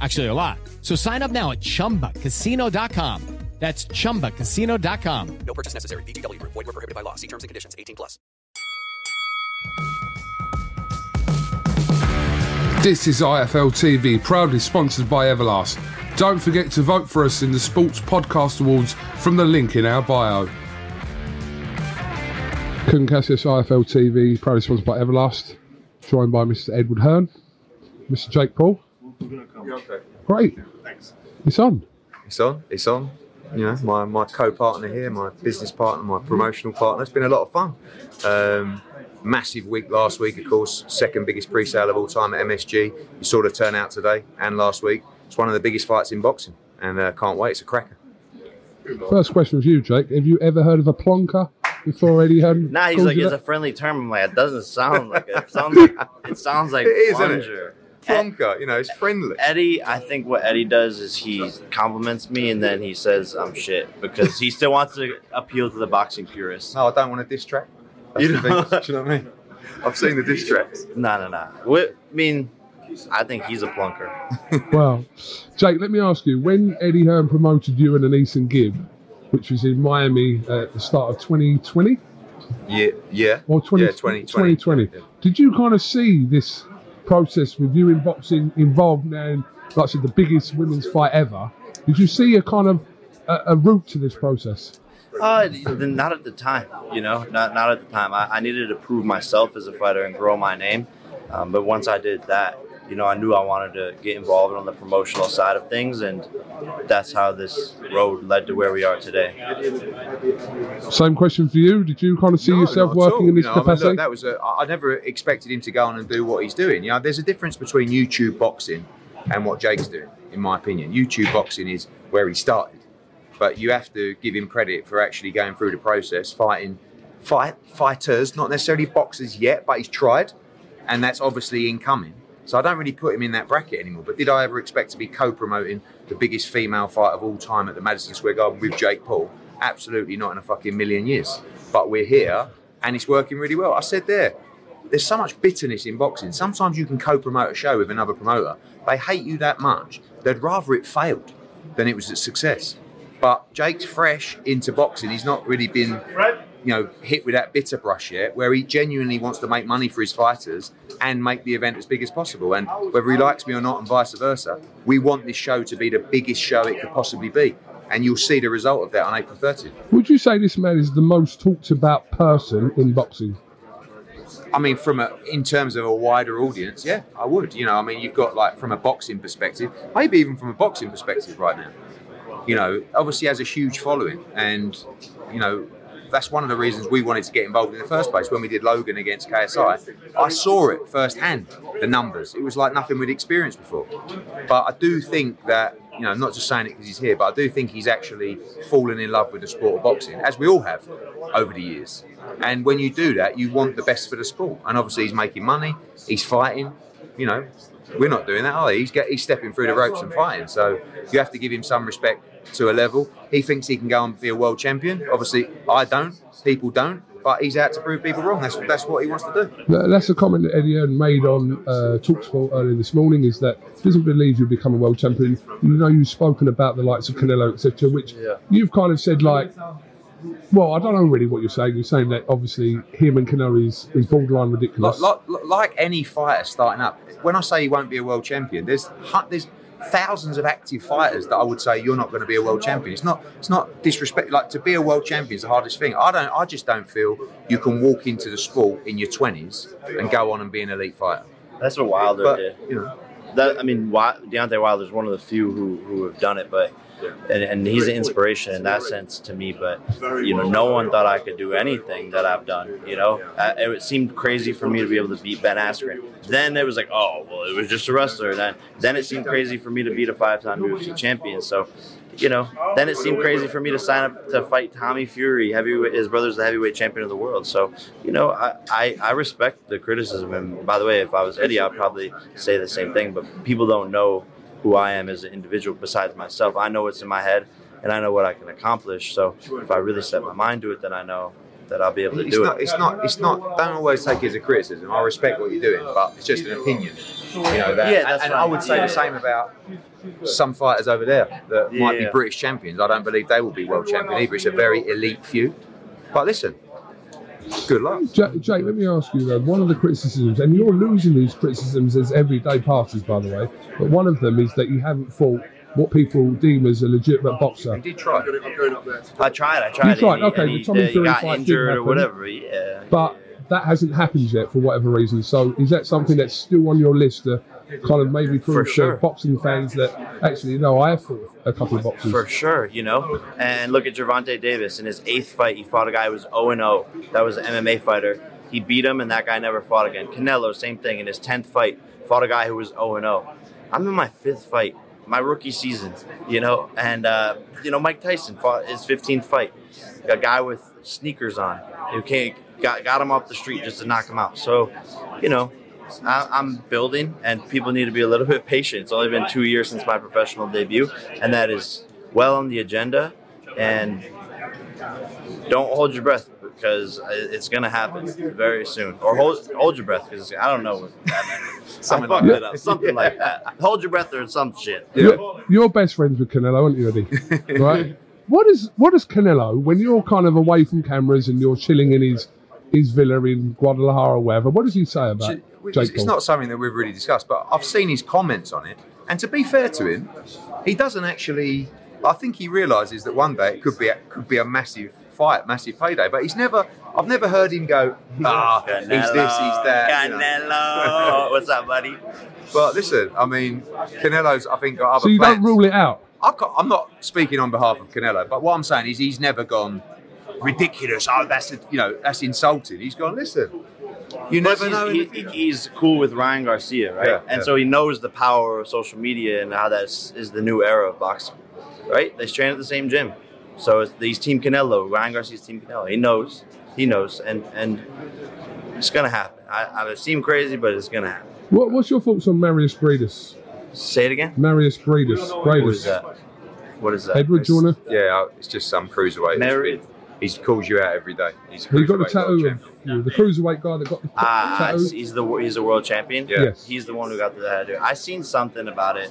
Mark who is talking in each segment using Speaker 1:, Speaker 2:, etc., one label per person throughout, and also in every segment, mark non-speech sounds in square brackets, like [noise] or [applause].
Speaker 1: Actually, a lot. So sign up now at chumbacasino.com. That's chumbacasino.com.
Speaker 2: No purchase necessary. VGW Group. Void where prohibited by law. See terms and conditions. 18 plus.
Speaker 3: This is IFL TV, proudly sponsored by Everlast. Don't forget to vote for us in the Sports Podcast Awards from the link in our bio. Kugan Cassius, IFL TV, proudly sponsored by Everlast. Joined by Mr. Edward Hearn, Mr. Jake Paul. Great.
Speaker 4: Thanks.
Speaker 3: It's on.
Speaker 4: It's on. It's on. You know, my, my co-partner here, my business partner, my promotional partner. It's been a lot of fun. Um, massive week last week, of course. Second biggest pre-sale of all time at MSG. You saw the turnout today and last week. It's one of the biggest fights in boxing, and uh, can't wait. It's a cracker.
Speaker 3: First question for you, Jake. Have you ever heard of a plonker before Eddie Hearn?
Speaker 5: Nah, he's
Speaker 3: calls
Speaker 5: like it's
Speaker 3: that?
Speaker 5: a friendly term. I'm like, it doesn't sound like it. It sounds like it sounds [laughs] like
Speaker 4: It is, isn't it?
Speaker 5: plunger.
Speaker 4: Plonker, you know, it's friendly.
Speaker 5: Eddie, I think what Eddie does is he compliments me and then he says I'm shit because he still wants to appeal to the boxing purists.
Speaker 4: No, I don't want to diss track. That's
Speaker 5: You
Speaker 4: the
Speaker 5: don't-
Speaker 4: thing. Do you know what I mean? I've seen the diss [laughs] tracks.
Speaker 5: No, no, no. I mean, I think he's a plunker. [laughs]
Speaker 3: Well, Jake, let me ask you: When Eddie Hearn promoted you and AnEsonGib, which was in Miami at the start of 2020
Speaker 4: Yeah, yeah.
Speaker 3: or 20,
Speaker 4: yeah, 2020.
Speaker 3: 2020,
Speaker 4: Yeah.
Speaker 3: did you kind of see this process with you in boxing involved now in, like the biggest women's fight ever? Did you see a kind of a, a route to this process?
Speaker 5: Uh, not at the time, you know, not not at the time. I, I needed to prove myself as a fighter and grow my name. Um, but once I did that, you know, I knew I wanted to get involved on the promotional side of things, and that's how this road led to where we are today.
Speaker 3: Same question for you. Did you kind of see
Speaker 4: No,
Speaker 3: yourself working
Speaker 4: all.
Speaker 3: in this
Speaker 4: You know, I mean,
Speaker 3: capacity?
Speaker 4: look, that was a, I never expected him to go on and do what he's doing. You know, there's a difference between YouTube boxing and what Jake's doing, in my opinion. YouTube boxing is where he started, but you have to give him credit for actually going through the process, fighting fight fighters, not necessarily boxers yet, but he's tried, and that's obviously incoming. So I don't really put him in that bracket anymore. But did I ever expect to be co-promoting the biggest female fight of all time at the Madison Square Garden with Jake Paul? Absolutely not in a fucking million years. But we're here, and it's working really well. I said there, there's so much bitterness in boxing. Sometimes you can co-promote a show with another promoter. They hate you that much. They'd rather it failed than it was a success. But Jake's fresh into boxing. He's not really been, you know, hit with that bitter brush yet, where he genuinely wants to make money for his fighters and make the event as big as possible. And whether he likes me or not, and vice versa, we want this show to be the biggest show it could possibly be. And you'll see the result of that on April 30th.
Speaker 3: Would you say this man is the most talked about person in boxing?
Speaker 4: I mean, from a in terms of a wider audience, yeah, I would. You know, I mean, you've got like from a boxing perspective, maybe even from a boxing perspective right now. You know, obviously has a huge following, and you know, that's one of the reasons we wanted to get involved in the first place. When we did Logan against KSI, I saw it firsthand. The numbers, it was like nothing we'd experienced before. But I do think that you know, not just saying it because he's here, but I do think he's actually fallen in love with the sport of boxing, as we all have over the years. And when you do that, you want the best for the sport. And obviously, he's making money, he's fighting, you know, we're not doing that, are we? He's get, he's stepping through the ropes and fighting. So you have to give him some respect to a level. He thinks he can go and be a world champion. Obviously, I don't. People don't. But he's out to prove people wrong. That's that's what he wants to do.
Speaker 3: That's a comment that Eddie Hearn made on uh, Talksport earlier this morning. Is that he doesn't believe you'll become a world champion. You know, you've spoken about the likes of Canelo, etc. Which you've kind of said like, well, I don't know really what you're saying. You're saying that obviously him and Canelo is, is borderline ridiculous.
Speaker 4: Like, like, like any fighter starting up, when I say he won't be a world champion, there's there's thousands of active fighters that I would say you're not going to be a world champion. It's not it's not disrespect. Like to be a world champion is the hardest thing. I don't. I just don't feel you can walk into the sport in your 20s and go on and be an elite fighter.
Speaker 5: That's what Wilder
Speaker 4: But
Speaker 5: did.
Speaker 4: you know,
Speaker 5: That I mean, Deontay is one of the few who, who have done it, but and, and he's an inspiration in that sense to me. But you know, no one thought I could do anything that I've done. You know, uh, it seemed crazy for me to be able to beat Ben Askren. Then it was like, oh, well, it was just a wrestler. Then then it seemed crazy for me to beat a five-time UFC champion. So. You know, then it seemed crazy for me to sign up to fight Tommy Fury, heavyweight. His brother's the heavyweight champion of the world. So, you know, I, I, I respect the criticism. And by the way, if I was Eddie, I'd probably say the same thing. But people don't know who I am as an individual besides myself. I know what's in my head and I know what I can accomplish. So if I really set my mind to it, then I know that I'll be able to
Speaker 4: it's
Speaker 5: do
Speaker 4: not.
Speaker 5: it.
Speaker 4: It's not. It's not. Don't always take it as a criticism. I respect what you're doing, but it's just an opinion. You know that.
Speaker 5: Yeah,
Speaker 4: and,
Speaker 5: that's
Speaker 4: and
Speaker 5: right.
Speaker 4: I would say
Speaker 5: Yeah.
Speaker 4: the same about some fighters over there that might be British champions. I don't believe they will be world champion either. It's a very elite few. But listen, good luck.
Speaker 3: Ja- Jake, let me ask you though. One of the criticisms, and you're losing these criticisms as every day passes, by the way. But one of them is that you haven't fought what people deem as a legitimate oh, boxer.
Speaker 4: He did try.
Speaker 5: I tried. I tried.
Speaker 3: You tried,
Speaker 5: and
Speaker 3: okay,
Speaker 5: and
Speaker 3: the Tommy
Speaker 5: he
Speaker 3: Fury
Speaker 5: got
Speaker 3: fight didn't
Speaker 5: injured or whatever. Yeah.
Speaker 3: But that hasn't happened yet for whatever reason. So is that something that's still on your list to kind of maybe prove
Speaker 5: For
Speaker 3: to
Speaker 5: sure.
Speaker 3: boxing fans that actually, no, I have fought a couple of boxers.
Speaker 5: For sure, you know. And look at Gervonta Davis in his eighth fight. He fought a guy who was 0 0. That was an MMA fighter. He beat him, and that guy never fought again. Canelo, same thing. In his tenth fight, fought a guy who was 0 0. I'm in my fifth fight, my rookie season, you know. And uh, you know, Mike Tyson fought his 15th fight. A guy with sneakers on who can't got got him off the street just to knock him out. So, you know. I- I'm building, and people need to be a little [laughs] bit patient. It's only been two years since my professional debut, and that is well on the agenda. And don't hold your breath because it's going to happen very soon. Or hold hold your breath because I don't know what.
Speaker 4: Something like
Speaker 5: fucked
Speaker 4: that.
Speaker 5: it up. Something like that. Hold your breath or some shit.
Speaker 3: You're, you're best friends with Canelo, aren't you, Eddie? [laughs] right? What is what is does Canelo when you're kind of away from cameras and you're chilling in his his villa in Guadalajara or wherever? What does he say about
Speaker 4: It's, it's not something that we've really discussed, but I've seen his comments on it. And to be fair to him, he doesn't actually. I think he realizes that one day it could be a, could be a massive fight, massive payday. But he's never. I've never heard him go. Ah, he's this, he's that. you know.
Speaker 5: Canelo. [laughs] What's up, buddy?
Speaker 4: But listen, I mean, Canelo's. I think got other
Speaker 3: so you
Speaker 4: plans.
Speaker 3: don't rule it out.
Speaker 4: I can't, I'm not speaking on behalf of Canelo, but what I'm saying is he's never gone ridiculous. Oh, that's you know that's insulting. He's gone. Listen, you
Speaker 5: Plus,
Speaker 4: never know. in
Speaker 5: he- he's cool with Ryan Garcia, right?
Speaker 4: Yeah,
Speaker 5: and
Speaker 4: yeah.
Speaker 5: so he knows the power of social media and how that is is the new era of boxing, right? They train at the same gym, so it's, he's Team Canelo. Ryan Garcia's Team Canelo. He knows, he knows, and and it's gonna happen. I, I it seem crazy, but it's gonna happen.
Speaker 3: What, what's your thoughts on Mairis Briedis?
Speaker 5: Say it again.
Speaker 3: Mairis Briedis.
Speaker 5: What is that? What is that?
Speaker 3: Edward, do you?
Speaker 4: Yeah, it's just some cruiserweight.
Speaker 5: Married?
Speaker 4: He calls you out every day. He's a
Speaker 3: He got the tattoo of
Speaker 4: champion.
Speaker 3: you the cruiserweight guy that got the
Speaker 5: Ah,
Speaker 3: tattoo.
Speaker 5: he's the he's the world champion.
Speaker 4: Yeah.
Speaker 3: Yes.
Speaker 5: He's the one who got the tattoo. I seen something about it,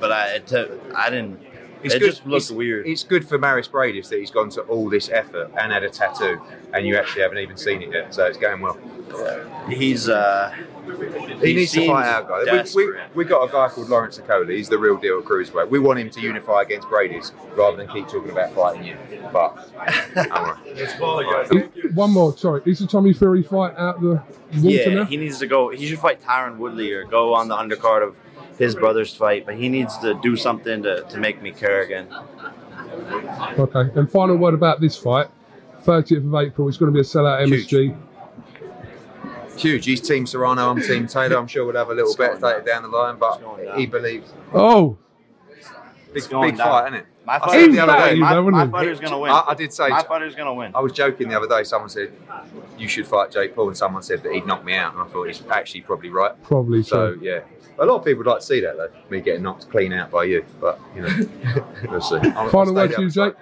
Speaker 5: but I it took, I didn't.
Speaker 4: It's
Speaker 5: it
Speaker 4: good.
Speaker 5: just looked
Speaker 4: it's,
Speaker 5: weird.
Speaker 4: It's good for Mairis Briedis that he's gone to all this effort and had a tattoo, and you actually haven't even seen it yet. So it's going well.
Speaker 5: He's uh,
Speaker 4: He, needs to fight our guy. We, we, we got a guy called Lawrence Okolie. He's the real deal at cruiserweight. We want him to unify against Briedis rather than keep talking about fighting you. But [laughs] all right.
Speaker 3: He- one more, sorry. Is the Tommy Fury fight out the water
Speaker 5: yeah,
Speaker 3: now?
Speaker 5: he needs to go. He should fight Tyron Woodley or go on the undercard of his brother's fight. But he needs to do something to, to make me care again.
Speaker 3: Okay. And final word about this fight. 30th of April, it's going to be a sellout
Speaker 4: Huge.
Speaker 3: MSG.
Speaker 4: Huge. He's Team Serrano. I'm Team Taylor. I'm sure we'll have a little bet later down the line, but he believes
Speaker 3: Oh,
Speaker 4: big, big
Speaker 5: down.
Speaker 4: fight, isn't it?
Speaker 5: My
Speaker 4: I
Speaker 5: fighter,
Speaker 4: said the other day,
Speaker 5: my, my
Speaker 3: he?
Speaker 5: fighter's gonna win.
Speaker 4: I, I did say
Speaker 5: my fighter's gonna win.
Speaker 4: I was joking the other day. Someone said you should fight Jake Paul, and someone said that he'd knock me out, and I thought he's actually probably right.
Speaker 3: Probably
Speaker 4: So
Speaker 3: so.
Speaker 4: yeah, a lot of people would like to see that though, me getting knocked clean out by you. But you know, [laughs] we'll see. I'll- I'll
Speaker 3: Final word to you, Jake.
Speaker 4: side.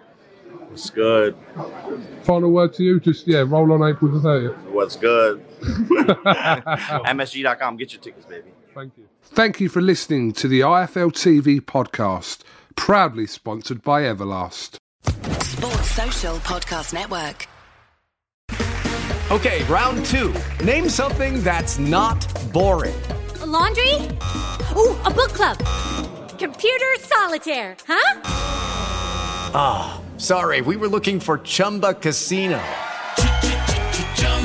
Speaker 5: What's good?
Speaker 3: Final word to you. Just yeah, roll on April the 30th.
Speaker 5: What's good? [laughs] MSG.com. Get your tickets, baby.
Speaker 3: Thank you. Thank you for listening to the IFL TV podcast, proudly sponsored by Everlast.
Speaker 6: Sports Social Podcast Network.
Speaker 7: Okay, round two. Name something that's not boring.
Speaker 8: A laundry? Ooh, a book club. Computer solitaire, huh?
Speaker 7: Ah, sorry, we were looking for Chumba Casino.